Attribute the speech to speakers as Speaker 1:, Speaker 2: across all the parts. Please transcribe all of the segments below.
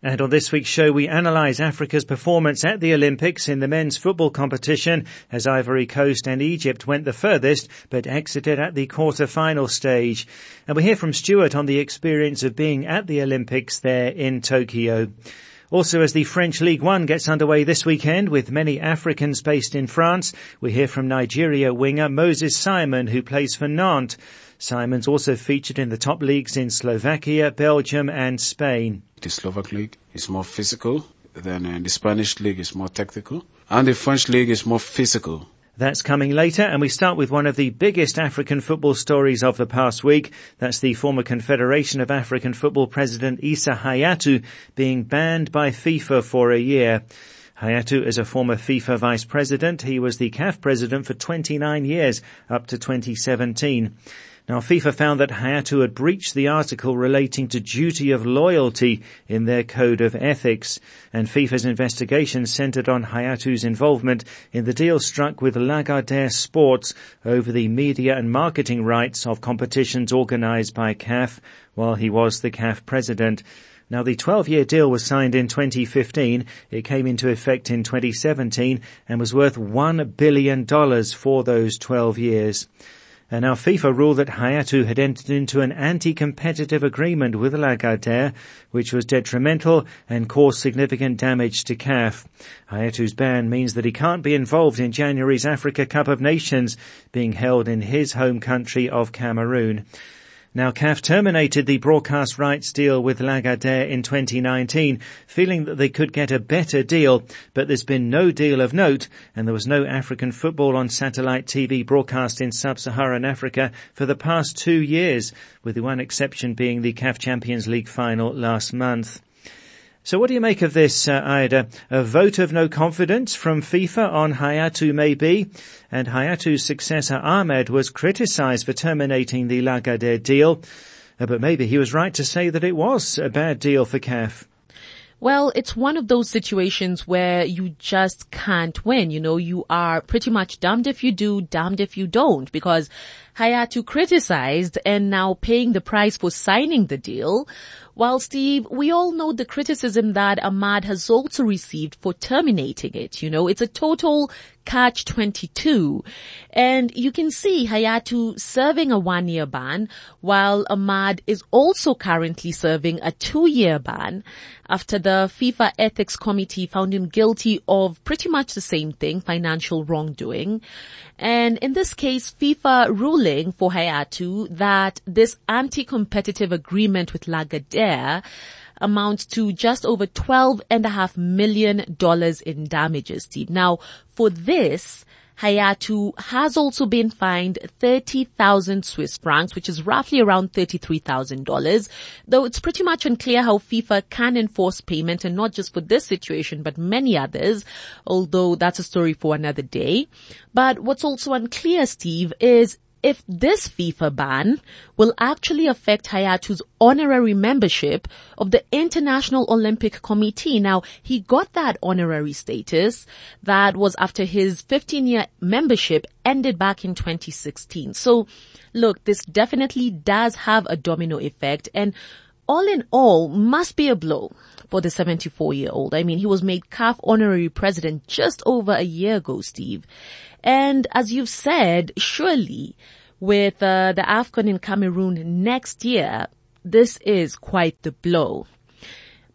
Speaker 1: And on this week's show, we analyse Africa's performance at the Olympics in the men's football competition as Ivory Coast and Egypt went the furthest but exited at the quarter-final stage. And we hear from Stuart on the experience of being at the Olympics there in Tokyo. Also, as the French League One gets underway this weekend with many Africans based in France, we hear from Nigeria winger Moses Simon who plays for Nantes. Simon's also featured in the top leagues in Slovakia, Belgium and Spain.
Speaker 2: The Slovak league is more physical than uh, the Spanish league is more tactical and the French league is more physical.
Speaker 1: That's coming later and we start with one of the biggest African football stories of the past week. That's the former Confederation of African Football President Issa Hayatou being banned by FIFA for a year. Hayatou is a former FIFA vice president. He was the CAF president for 29 years up to 2017. Now FIFA found that Hayatou had breached the article relating to duty of loyalty in their code of ethics, and FIFA's investigation centered on Hayatou's involvement in the deal struck with Lagardère Sports over the media and marketing rights of competitions organized by CAF while he was the CAF president. Now the 12-year deal was signed in 2015. It came into effect in 2017 and was worth $1 billion for those 12 years. And now FIFA ruled that Hayatou had entered into an anti-competitive agreement with Lagardère, which was detrimental and caused significant damage to CAF. Hayatou's ban means that he can't be involved in January's Africa Cup of Nations being held in his home country of Cameroon. Now CAF terminated the broadcast rights deal with Lagardère in 2019, feeling that they could get a better deal, but there's been no deal of note and there was no African football on satellite TV broadcast in sub-Saharan Africa for the past two years, with the one exception being the CAF Champions League final last month. So what do you make of this, uh, Ida? A vote of no confidence from FIFA on Hayatou maybe, and Hayatou's successor Ahmed was criticised for terminating the Lagardère deal, uh, but maybe he was right to say that it was a bad deal for CAF.
Speaker 3: Well, it's one of those situations where you just can't win. You know, you are pretty much damned if you do, damned if you don't, because Hayatou criticized and now paying the price for signing the deal while Steve, we all know the criticism that Ahmad has also received for terminating it. You know, it's a total catch 22. And you can see Hayatou serving a one year ban while Ahmad is also currently serving a two year ban after the FIFA ethics committee found him guilty of pretty much the same thing, financial wrongdoing. And in this case, FIFA ruling for Hayatou that this anti-competitive agreement with Lagardère amounts to just over twelve and a half million dollars in damages, Steve. Now, for this, Hayatou has also been fined 30,000 Swiss francs, which is roughly around $33,000, though it's pretty much unclear how FIFA can enforce payment and not just for this situation, but many others, although that's a story for another day. But what's also unclear, Steve, is if this FIFA ban will actually affect Hayatou's honorary membership of the International Olympic Committee. Now, he got that honorary status that was after his 15 year membership ended back in 2016. So look, this definitely does have a domino effect and all in all must be a blow for the 74 year old. I mean, he was made CAF honorary president just over a year ago, Steve. And as you've said, surely with uh, the AFCON in Cameroon next year, this is quite the blow.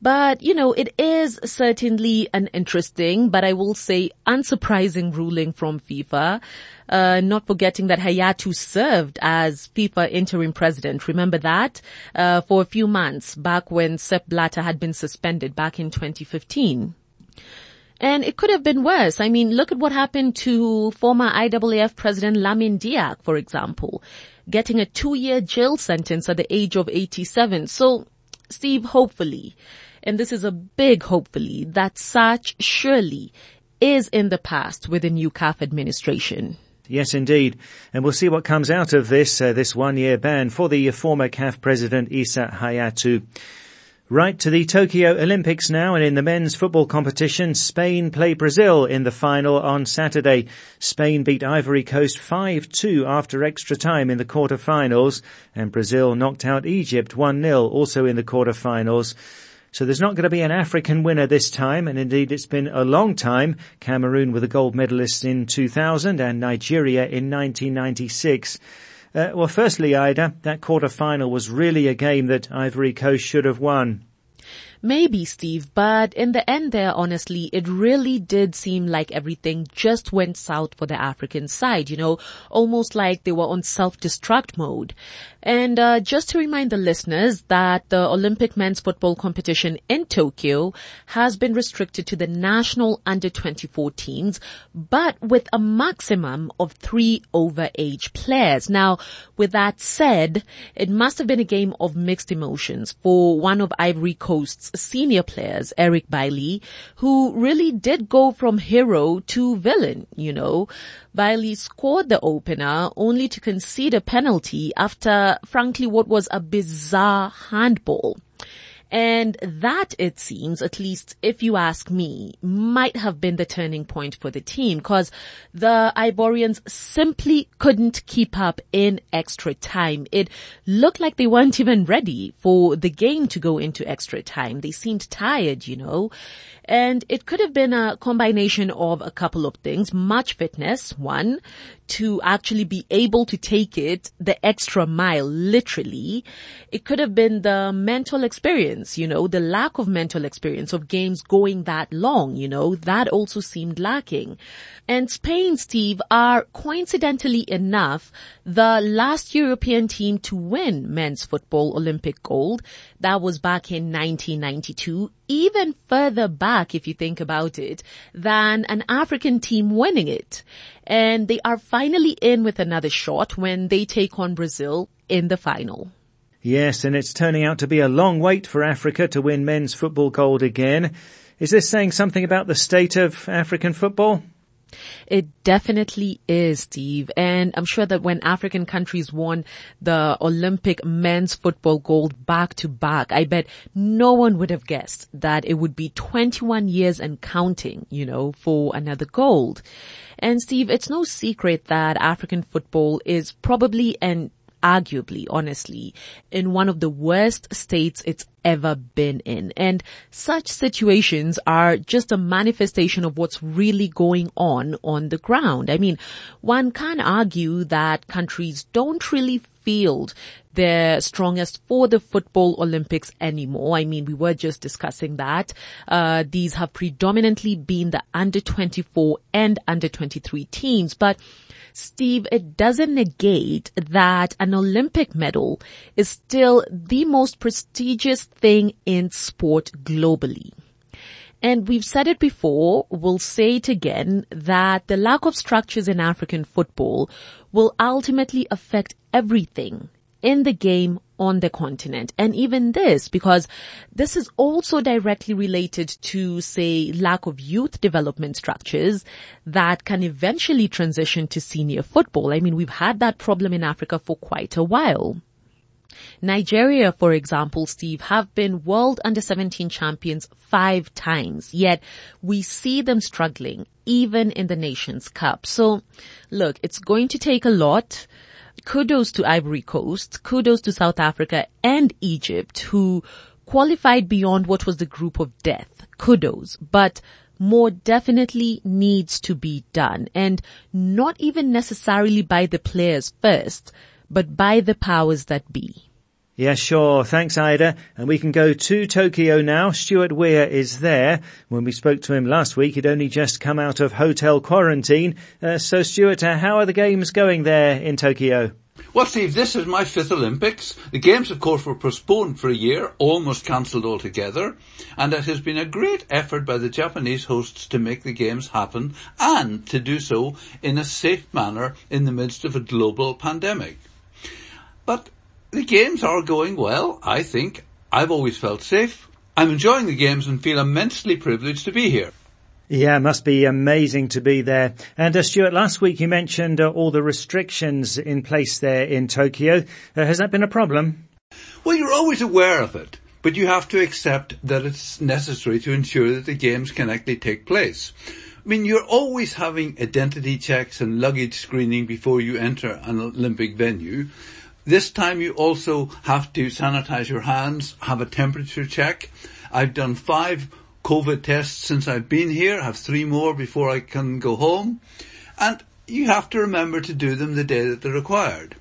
Speaker 3: But, you know, it is certainly an interesting, but I will say unsurprising ruling from FIFA. Uh, not forgetting that Hayatou served as FIFA interim president. Remember that? Uh, for a few months back when Sepp Blatter had been suspended back in 2015. And it could have been worse. I mean, look at what happened to former IAAF President Lamine Diack, for example, getting a two-year jail sentence at the age of 87. So, Steve, hopefully, and this is a big hopefully, that such surely is in the past with the new CAF administration.
Speaker 1: Yes, indeed. And we'll see what comes out of this, uh, this one-year ban for the former CAF president Issa Hayatou. Right to the Tokyo Olympics now and in the men's football competition, Spain play Brazil in the final on Saturday. Spain beat Ivory Coast 5-2 after extra time in the quarter-finals and Brazil knocked out Egypt 1-0 also in the quarter-finals. So there's not going to be an African winner this time, and indeed it's been a long time. Cameroon were the gold medalists in 2000 and Nigeria in 1996. Uh, well, firstly, Ida, that quarter-final was really a game that Ivory Coast should have won.
Speaker 3: Maybe, Steve, but in the end there, honestly, it really did seem like everything just went south for the African side, you know, almost like they were on self-destruct mode. And uh, just to remind the listeners that the Olympic men's football competition in Tokyo has been restricted to the national under 24 teams, but with a maximum of three overage players. Now, with that said, it must have been a game of mixed emotions for one of Ivory Coast's senior players, Eric Bailly, who really did go from hero to villain, you know. Bailly scored the opener only to concede a penalty after, frankly, what was a bizarre handball. And that, it seems, at least if you ask me, might have been the turning point for the team because the Ivorians simply couldn't keep up in extra time. It looked like they weren't even ready for the game to go into extra time. They seemed tired, you know. And it could have been a combination of a couple of things. Much fitness, one to actually be able to take it the extra mile, literally. It could have been the mental experience, you know, the lack of mental experience of games going that long, you know, that also seemed lacking. And Spain, Steve, are coincidentally enough the last European team to win men's football Olympic gold. That was back in 1992, even further back if you think about it, than an African team winning it. And they are finally in with another shot when they take on Brazil in the final.
Speaker 1: Yes, and it's turning out to be a long wait for Africa to win men's football gold again. Is this saying something about the state of African football?
Speaker 3: It definitely is, Steve. And I'm sure that when African countries won the Olympic men's football gold back to back, I bet no one would have guessed that it would be 21 years and counting, you know, for another gold. And Steve, it's no secret that African football is probably and arguably, honestly, in one of the worst states it's ever been in. And such situations are just a manifestation of what's really going on on the ground. I mean, one can argue that countries don't really field their strongest for the football Olympics anymore. I mean, we were just discussing that. Uh, these have predominantly been the under 24 and under 23 teams, but Steve, it doesn't negate that an Olympic medal is still the most prestigious thing in sport globally. And we've said it before, we'll say it again, that the lack of structures in African football will ultimately affect everything in the game on the continent. And even this, because this is also directly related to, say, lack of youth development structures that can eventually transition to senior football. I mean, we've had that problem in Africa for quite a while. Nigeria, for example, Steve, have been world under 17 champions five times, yet we see them struggling even in the Nations Cup. So look, it's going to take a lot kudos to Ivory Coast, kudos to South Africa and Egypt who qualified beyond what was the group of death. Kudos. But more definitely needs to be done and not even necessarily by the players first, but by the powers that be.
Speaker 1: Yeah, sure. Thanks, Ida. And we can go to Tokyo now. Stuart Weir is there. When we spoke to him last week, he'd only just come out of hotel quarantine. Uh, so, Stuart, uh, how are the games going there in Tokyo?
Speaker 4: Well, Steve, this is my fifth Olympics. The Games, of course, were postponed for a year, almost cancelled altogether, and it has been a great effort by the Japanese hosts to make the Games happen and to do so in a safe manner in the midst of a global pandemic. But the games are going well, I think. I've always felt safe. I'm enjoying the games and feel immensely privileged to be here.
Speaker 1: Yeah, it must be amazing to be there. And uh, Stuart, last week you mentioned uh, all the restrictions in place there in Tokyo. Uh, has that been a problem?
Speaker 4: Well, you're always aware of it, but you have to accept that it's necessary to ensure that the games can actually take place. I mean, you're always having identity checks and luggage screening before you enter an Olympic venue. This time you also have to sanitize your hands, have a temperature check. I've done five COVID tests since I've been here. I have three more before I can go home. And you have to remember to do them the day that they're required.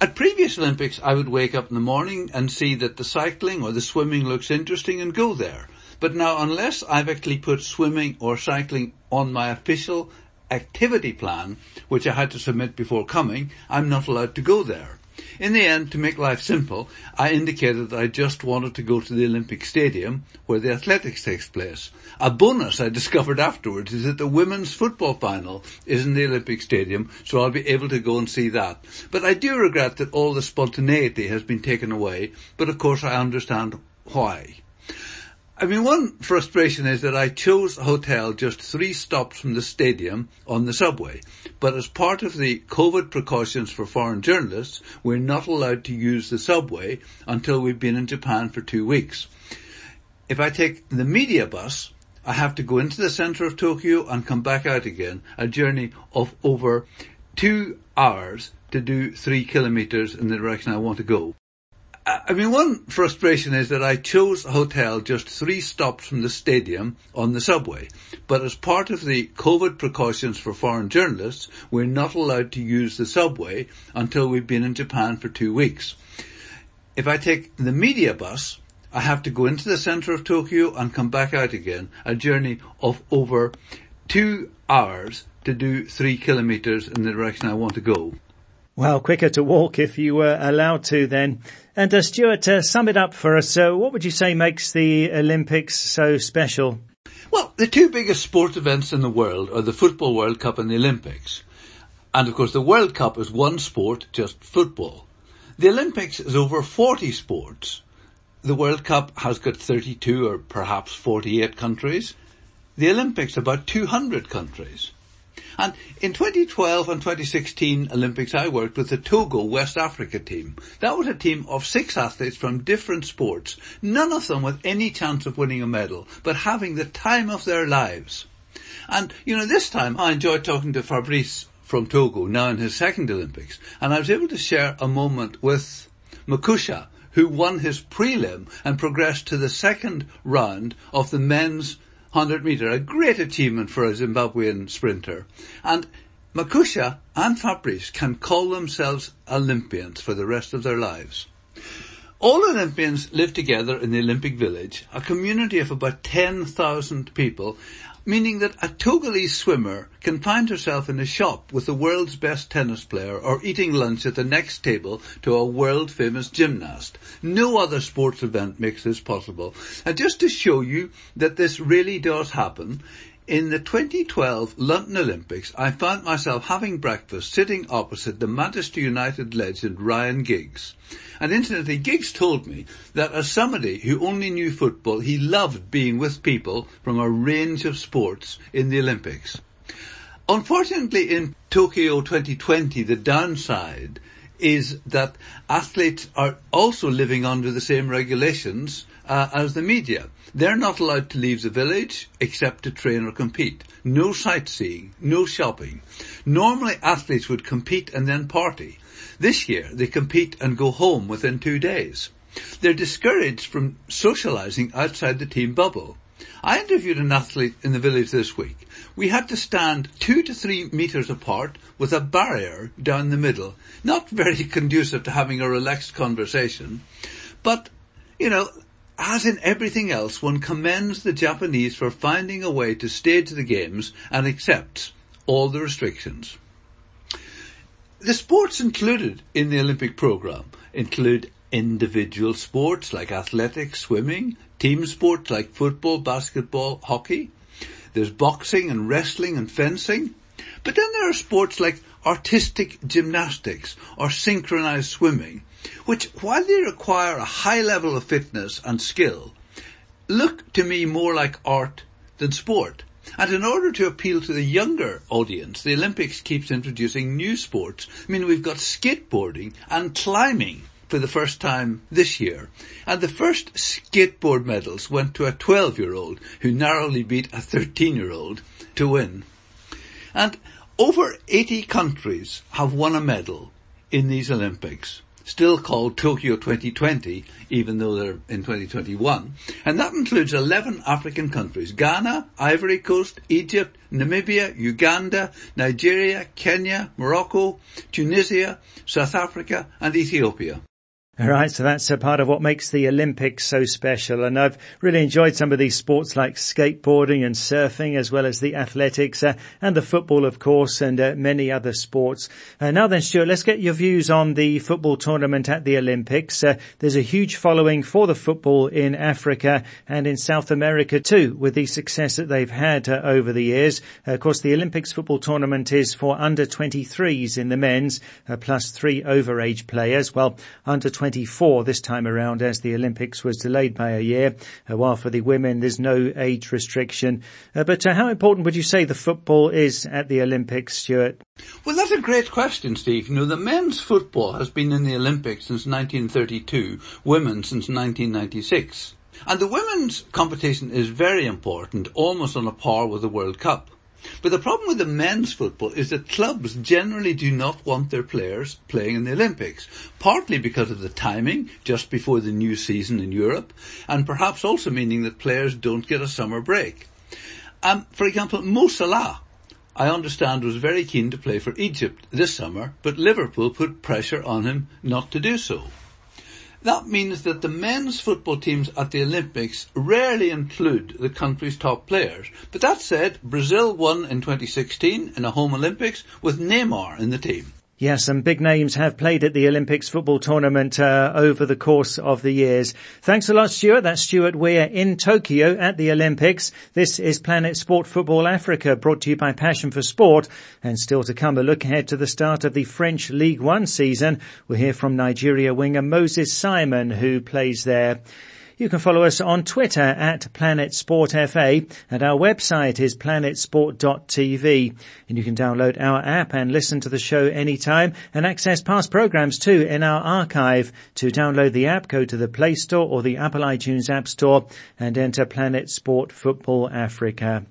Speaker 4: At previous Olympics, I would wake up in the morning and see that the cycling or the swimming looks interesting and go there. But now, unless I've actually put swimming or cycling on my official activity plan, which I had to submit before coming, I'm not allowed to go there. In the end, to make life simple, I indicated that I just wanted to go to the Olympic Stadium where the athletics takes place. A bonus I discovered afterwards is that the women's football final is in the Olympic Stadium, so I'll be able to go and see that. But I do regret that all the spontaneity has been taken away, but of course I understand why. I mean, one frustration is that I chose a hotel just three stops from the stadium on the subway. But as part of the COVID precautions for foreign journalists, we're not allowed to use the subway until we've been in Japan for two weeks. If I take the media bus, I have to go into the center of Tokyo and come back out again, a journey of over two hours to do three kilometers in the direction I want to go. I mean, one frustration is that I chose a hotel just three stops from the stadium on the subway. But as part of the COVID precautions for foreign journalists, we're not allowed to use the subway until we've been in Japan for two weeks. If I take the media bus, I have to go into the center of Tokyo and come back out again, a journey of over two hours to do three kilometers in the direction I want to go.
Speaker 1: Well, quicker to walk if you were allowed to then. And uh, Stuart, uh, sum it up for us. So what would you say makes the Olympics so special?
Speaker 4: Well, the two biggest sport events in the world are the Football World Cup and the Olympics. And of course the World Cup is one sport, just football. The Olympics is over 40 sports. The World Cup has got 32 or perhaps 48 countries. The Olympics about 200 countries. And in 2012 and 2016 Olympics, I worked with the Togo West Africa team. That was a team of six athletes from different sports, none of them with any chance of winning a medal, but having the time of their lives. And, you know, this time I enjoyed talking to Fabrice from Togo, now in his second Olympics, and I was able to share a moment with Makusha, who won his prelim and progressed to the second round of the men's 100 metre, a great achievement for a Zimbabwean sprinter. And Makusha and Fabrice can call themselves Olympians for the rest of their lives. All Olympians live together in the Olympic Village, a community of about 10,000 people, meaning that a Togolese swimmer can find herself in a shop with the world's best tennis player or eating lunch at the next table to a world famous gymnast. No other sports event makes this possible. And just to show you that this really does happen, in the 2012 London Olympics, I found myself having breakfast sitting opposite the Manchester United legend Ryan Giggs. And incidentally, Giggs told me that as somebody who only knew football, he loved being with people from a range of sports in the Olympics. Unfortunately, in Tokyo 2020, the downside is that athletes are also living under the same regulations uh, as the media. They're not allowed to leave the village except to train or compete. No sightseeing, no shopping. Normally athletes would compete and then party. This year they compete and go home within two days. They're discouraged from socializing outside the team bubble. I interviewed an athlete in the village this week. We had to stand two to three meters apart with a barrier down the middle. Not very conducive to having a relaxed conversation. But, you know, as in everything else, one commends the Japanese for finding a way to stage the games and accepts all the restrictions. The sports included in the Olympic program include individual sports like athletics, swimming, team sports like football, basketball, hockey. There's boxing and wrestling and fencing. But then there are sports like artistic gymnastics or synchronized swimming which while they require a high level of fitness and skill, look to me more like art than sport. And in order to appeal to the younger audience, the Olympics keeps introducing new sports. I mean, we've got skateboarding and climbing for the first time this year. And the first skateboard medals went to a 12 year old who narrowly beat a 13 year old to win. And over 80 countries have won a medal in these Olympics still called Tokyo 2020, even though they're in 2021. And that includes 11 African countries, Ghana, Ivory Coast, Egypt, Namibia, Uganda, Nigeria, Kenya, Morocco, Tunisia, South Africa and Ethiopia.
Speaker 1: All right, so that's a part of what makes the Olympics so special. And I've really enjoyed some of these sports like skateboarding and surfing, as well as the athletics uh, and the football, of course, and uh, many other sports. Uh, now then, Stuart, let's get your views on the football tournament at the Olympics. Uh, there's a huge following for the football in Africa and in South America too, with the success that they've had uh, over the years. Uh, of course, the Olympics football tournament is for under 23s in the men's, plus three overage players, while under 20 24 this time around as the Olympics was delayed by a year, uh, while for the women there's no age restriction. Uh, but uh, how important would you say the football is at the Olympics, Stuart?
Speaker 4: Well, that's a great question, Steve. You know, the men's football has been in the Olympics since 1932, women since 1996. And the women's competition is very important, almost on a par with the World Cup. But the problem with the men's football is that clubs generally do not want their players playing in the Olympics, partly because of the timing, just before the new season in Europe, and perhaps also meaning that players don't get a summer break. Um, for example, Mo Salah, I understand was very keen to play for Egypt this summer, but Liverpool put pressure on him not to do so. That means that the men's football teams at the Olympics rarely include the country's top players. But that said, Brazil won in 2016 in a home Olympics with Neymar in the team.
Speaker 1: Yes, some big names have played at the Olympics football tournament uh, over the course of the years. Thanks a lot, Stuart. That's Stuart Weir in Tokyo at the Olympics. This is Planet Sport Football Africa, brought to you by Passion for Sport. And still to come, a look ahead to the start of the French League One season. We'll hear from Nigeria winger Moses Simon, who plays there. You can follow us on Twitter at Planet Sport FA and our website is planetsport.tv and you can download our app and listen to the show anytime and access past programs too in our archive. To download the app, go to the Play Store or the Apple iTunes App Store and enter Planet Sport Football Africa.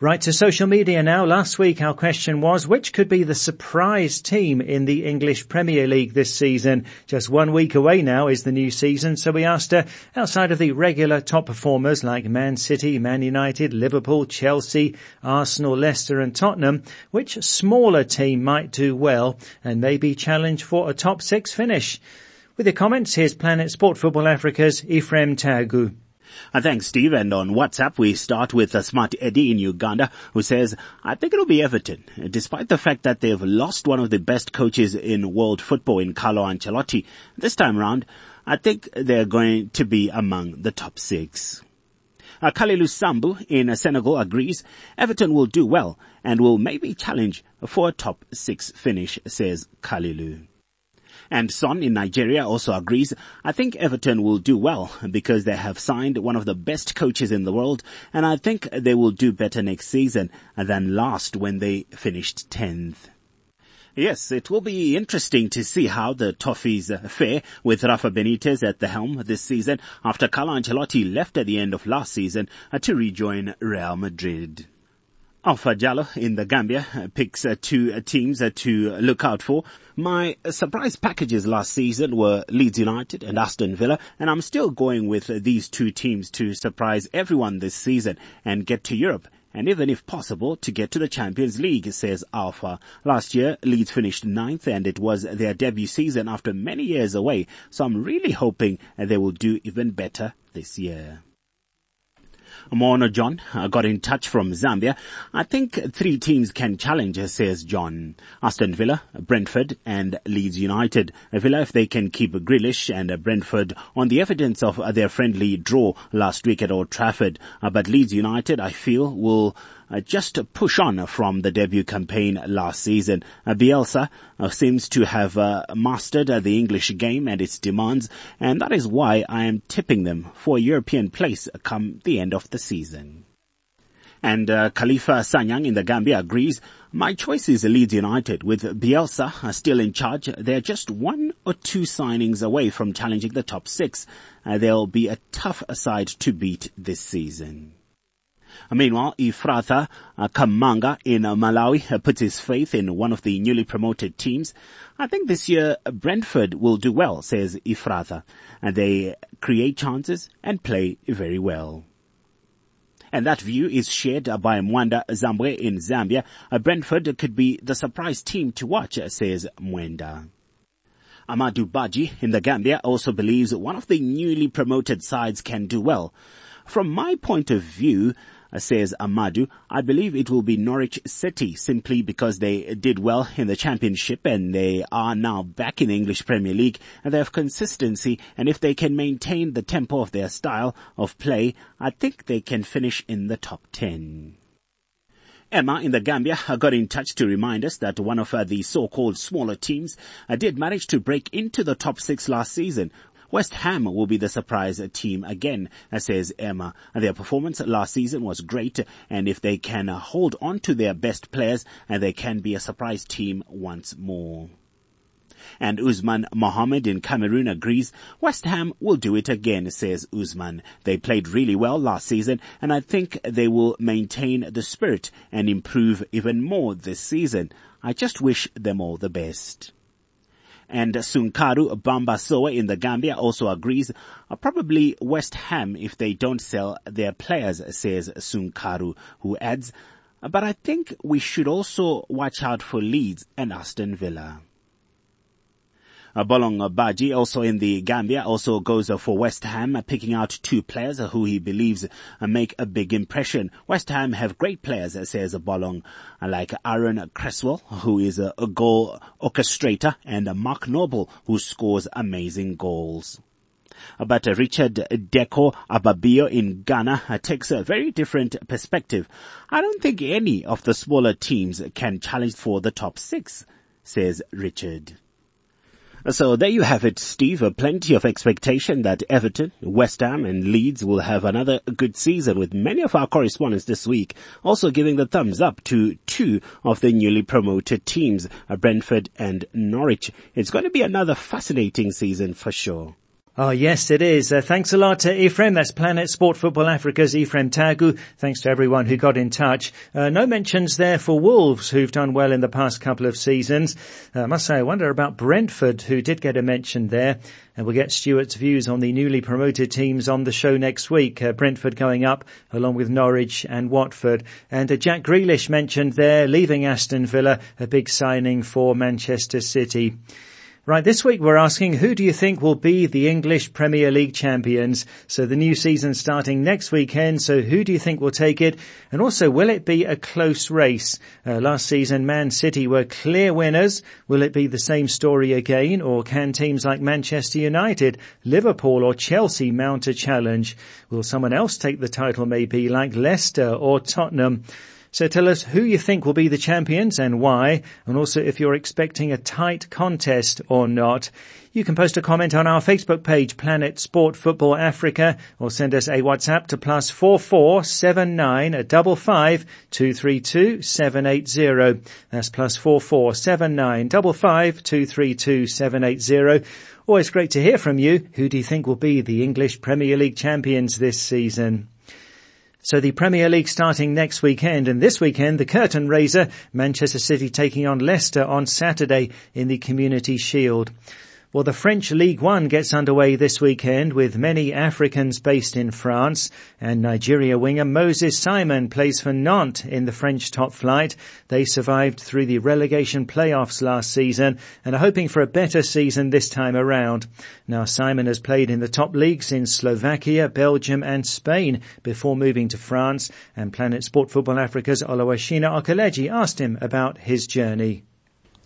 Speaker 1: Right to social media now. Last week our question was, which could be the surprise team in the English Premier League this season? Just one week away now is the new season, so we asked her, outside of the regular top performers like Man City, Man United, Liverpool, Chelsea, Arsenal, Leicester and Tottenham, which smaller team might do well and maybe challenge for a top six finish? With your comments, here's Planet Sport Football Africa's Ephraim Tagu.
Speaker 5: Uh, thanks, Steve. And on WhatsApp, we start with uh, Smart Eddie in Uganda, who says, I think it'll be Everton. Despite the fact that they've lost one of the best coaches in world football in Carlo Ancelotti, this time round, I think they're going to be among the top six. Uh, Kalilu Sambu in Senegal agrees Everton will do well and will maybe challenge for a top six finish, says Kalilu. And Son in Nigeria also agrees, I think Everton will do well because they have signed one of the best coaches in the world and I think they will do better next season than last when they finished 10th. Yes, it will be interesting to see how the Toffees fare with Rafa Benitez at the helm this season after Carlo Ancelotti left at the end of last season to rejoin Real Madrid. Alpha Jallo in the Gambia picks uh, two uh, teams uh, to look out for. My surprise packages last season were Leeds United and Aston Villa, and I'm still going with these two teams to surprise everyone this season and get to Europe and even if possible to get to the Champions League, says Alpha. Last year, Leeds finished ninth and it was their debut season after many years away, so I'm really hoping they will do even better this year. Mono John got in touch from Zambia. I think three teams can challenge, says John. Aston Villa, Brentford and Leeds United. Villa if they can keep Grealish and Brentford on the evidence of their friendly draw last week at Old Trafford. Uh, but Leeds United I feel will uh, just push on from the debut campaign last season. Uh, Bielsa uh, seems to have mastered the English game and its demands, and that is why I am tipping them for a European place come the end of the season. And uh, Khalifa Sanyang in the Gambia agrees, my choice is Leeds United. With Bielsa still in charge, they're just one or two signings away from challenging the top six. Uh, they'll be a tough side to beat this season. Meanwhile, Ephrata uh, Kamanga in uh, Malawi uh, puts his faith in one of the newly promoted teams. I think this year Brentford will do well, says Ephrata. And they create chances and play very well. And that view is shared by Mwenda Zambwe in Zambia. Brentford could be the surprise team to watch, says Mwenda. Amadou Badji in the Gambia also believes one of the newly promoted sides can do well. From my point of view, says Amadou, I believe it will be Norwich City simply because they did well in the championship and they are now back in the English Premier League and they have consistency and if they can maintain the tempo of their style of play, I think they can finish in the top 10. Emma in the Gambia got in touch to remind us that one of uh, the so-called smaller teams uh, did manage to break into the top six last season West Ham will be the surprise team again, says Emma. Their performance last season was great, and if they can hold on to their best players, they can be a surprise team once more. And Usman Mohammed in Cameroon agrees, West Ham will do it again, says Usman. They played really well last season, and I think they will maintain the spirit and improve even more this season. I just wish them all the best. And Sunkaru Bambasoa in the Gambia also agrees, uh, probably West Ham if they don't sell their players, says Sunkaru, who adds, but I think we should also watch out for Leeds and Aston Villa. Uh, Bolong Badji, also in the Gambia, also goes uh, for West Ham, uh, picking out two players who he believes make a big impression. West Ham have great players, says Bolong, like Aaron Cresswell, who is a goal orchestrator, and Mark Noble, who scores amazing goals. But Richard Deco Ababio in Ghana takes a very different perspective. I don't think any of the smaller teams can challenge for the top six, says Richard. So there you have it, Steve. Plenty of expectation that Everton, West Ham and Leeds will have another good season with many of our correspondents this week also giving the thumbs up to two of the newly promoted teams, uh, Brentford and Norwich. It's going to be another fascinating season for sure.
Speaker 1: Oh yes, it is. Uh, thanks a lot to Ephraim. That's Planet Sport Football Africa's Ephraim Tagu. Thanks to everyone who got in touch. Uh, no mentions there for Wolves, who've done well in the past couple of seasons. Uh, I must say, I wonder about Brentford, who did get a mention there. And we'll get Stuart's views on the newly promoted teams on the show next week. Uh, Brentford going up along with Norwich and Watford. And uh, Jack Grealish mentioned there, leaving Aston Villa, a big signing for Manchester City. Right, this week we're asking who do you think will be the English Premier League champions? So the new season starting next weekend, so who do you think will take it? And also, will it be a close race? Uh, last season Man City were clear winners. Will it be the same story again, or can teams like Manchester United, Liverpool or Chelsea mount a challenge? Will someone else take the title maybe, like Leicester or Tottenham? So tell us who you think will be the champions and why, and also if you're expecting a tight contest or not. You can post a comment on our Facebook page, Planet Sport Football Africa, or send us a WhatsApp to plus four four seven nine a double five two three two seven eight zero. That's plus four four seven nine double five two three two seven eight zero. Always great to hear from you. Who do you think will be the English Premier League champions this season? So the Premier League starting next weekend and this weekend the curtain raiser, Manchester City taking on Leicester on Saturday in the Community Shield. Well, the French League One gets underway this weekend with many Africans based in France and Nigeria winger Moses Simon plays for Nantes in the French top flight. They survived through the relegation playoffs last season and are hoping for a better season this time around. Now Simon has played in the top leagues in Slovakia, Belgium and Spain before moving to France and Planet Sport Football Africa's Oluwashina Okeleji asked him about his journey.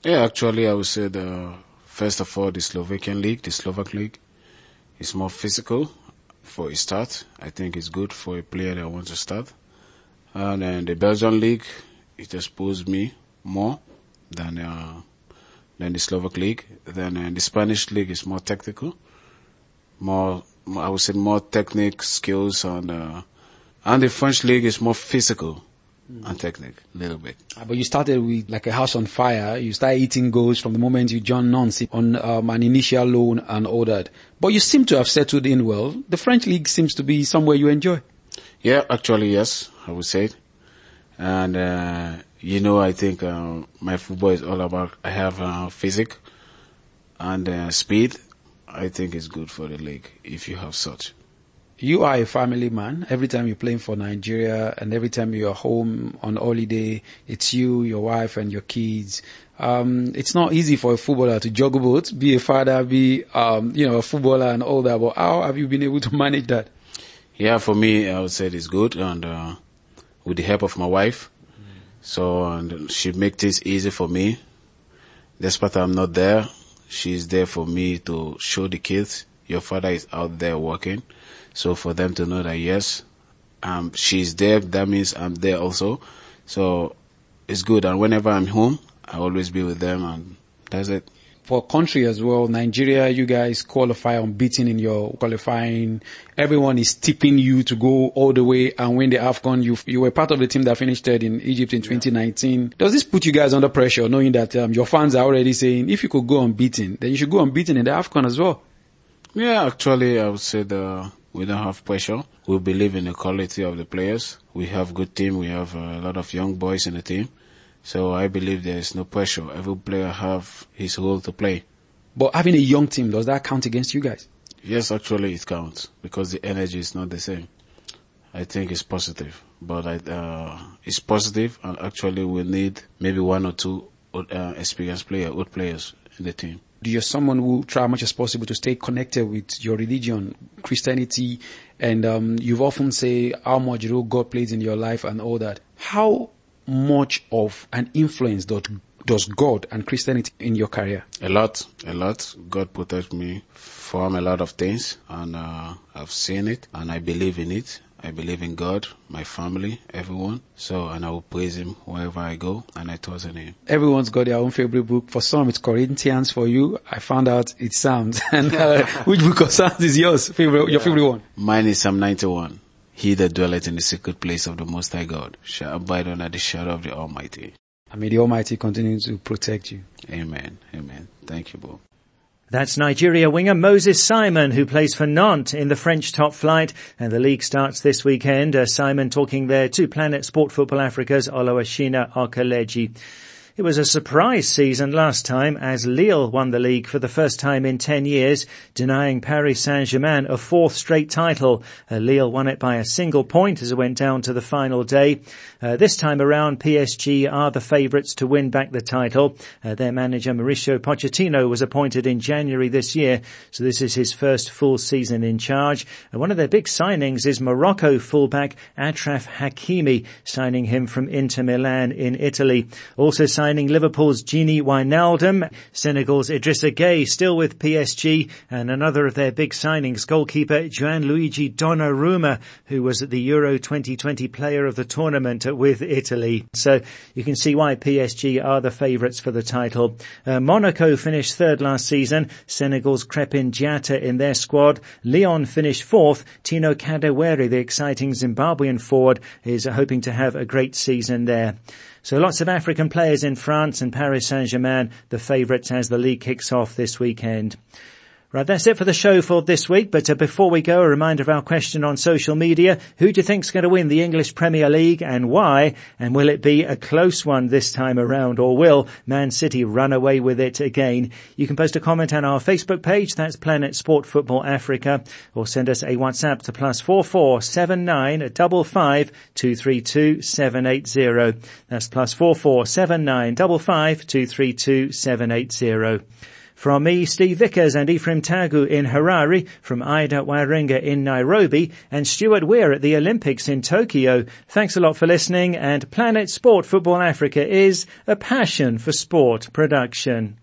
Speaker 2: Yeah, actually I would say the First of all, the Slovakian league, the Slovak league, is more physical for a start. I think it's good for a player that wants to start. And then the Belgian league, it exposed me more than uh, than the Slovak league. Then uh, the Spanish league is more technical, more I would say more technique skills and uh, And the French league is more physical and technique a little bit.
Speaker 6: Uh, But you started with like a house on fire. You started eating goals from the moment you joined Nantes on um, an initial loan and all that. But you seem to have settled in well. The French league seems to be somewhere you enjoy.
Speaker 2: Yeah, actually, yes, I would say it. And, uh, you know, I think, uh, my football is all about, I have, uh, physic and, uh, speed. I think it's good for the league if you have such.
Speaker 6: You are a family man. Every time you're playing for Nigeria and every time you're home on holiday, it's you, your wife and your kids. Um, it's not easy for a footballer to juggle both, be a father, be, um, you know, a footballer and all that. But how have you been able to manage that?
Speaker 2: Yeah, for me, I would say it's good and, uh, with the help of my wife. So, and she make this easy for me. Despite I'm not there, she's there for me to show the kids your father is out there working. So for them to know that yes, um, she's there, that means I'm there also. So it's good. And whenever I'm home, I always be with them and that's it.
Speaker 6: For country as well, Nigeria, you guys qualify unbeaten in your qualifying. Everyone is tipping you to go all the way and win the AFCON. You, you were part of the team that finished third in Egypt in 2019. Does this put you guys under pressure knowing that um, your fans are already saying if you could go unbeaten, then you should go unbeaten in the AFCON as well?
Speaker 2: Yeah, actually, I would say the we don't have pressure. We believe in the quality of the players. We have good team. We have a lot of young boys in the team. So I believe there is no pressure. Every player have his role to play.
Speaker 6: But having a young team, does that count against you guys?
Speaker 2: Yes, actually it counts because the energy is not the same. I think it's positive, but I, uh, it's positive and actually we need maybe one or two uh, experienced player, old players in the team.
Speaker 6: Do You're someone who try as much as possible to stay connected with your religion, Christianity, and um, you've often say how much role God plays in your life and all that. How much of an influence does, does God and Christianity in your career?
Speaker 2: A lot, a lot. God protect me from a lot of things and uh, I've seen it and I believe in it. I believe in God, my family, everyone. So, and I will praise Him wherever I go and I trust in Him.
Speaker 6: Everyone's got their own favorite book. For some, it's Corinthians. For you, I found out it's Psalms. And uh, which book of Psalms is yours? Favorite, your favorite one?
Speaker 2: Mine is Psalm 91. He that dwelleth in the secret place of the Most High God shall abide under the shadow of the Almighty.
Speaker 6: And may the Almighty continue to protect you.
Speaker 2: Amen. Amen. Thank you, Bob.
Speaker 1: That's Nigeria winger Moses Simon, who plays for Nantes in the French top flight, and the league starts this weekend. Uh, Simon talking there to Planet Sport Football Africa's Oluwashina Okeleji. It was a surprise season last time as Lille won the league for the first time in 10 years, denying Paris Saint-Germain a fourth straight title. Uh, Lille won it by a single point as it went down to the final day. Uh, this time around, PSG are the favourites to win back the title. Uh, their manager Mauricio Pochettino was appointed in January this year, so this is his first full season in charge. And one of their big signings is Morocco fullback Achraf Hakimi, signing him from Inter Milan in Italy. Also signing Liverpool's Gini Wijnaldum, Senegal's Idrissa Gueye still with PSG, and another of their big signings, goalkeeper Gianluigi Donnarumma, who was the Euro 2020 player of the tournament with Italy. So you can see why PSG are the favourites for the title. Uh, Monaco finished third last season, Senegal's Crepin Diatta in their squad. Lyon finished fourth. Tino Kadewere, the exciting Zimbabwean forward, is hoping to have a great season there. So lots of African players in France and Paris Saint-Germain, the favourites as the league kicks off this weekend. Right, that's it for the show for this week. But uh, before we go, a reminder of our question on social media. Who do you think's going to win the English Premier League and why? And will it be a close one this time around or will Man City run away with it again? You can post a comment on our Facebook page. That's Planet Sport Football Africa or send us a WhatsApp to plus four four seven nine double five two three two seven eight zero. That's plus four four seven nine double five two three two seven eight zero. From me, Steve Vickers and Ephraim Tagu in Harare, from Ida Waringa in Nairobi, and Stuart Weir at the Olympics in Tokyo. Thanks a lot for listening, and Planet Sport Football Africa is a passion for sport production.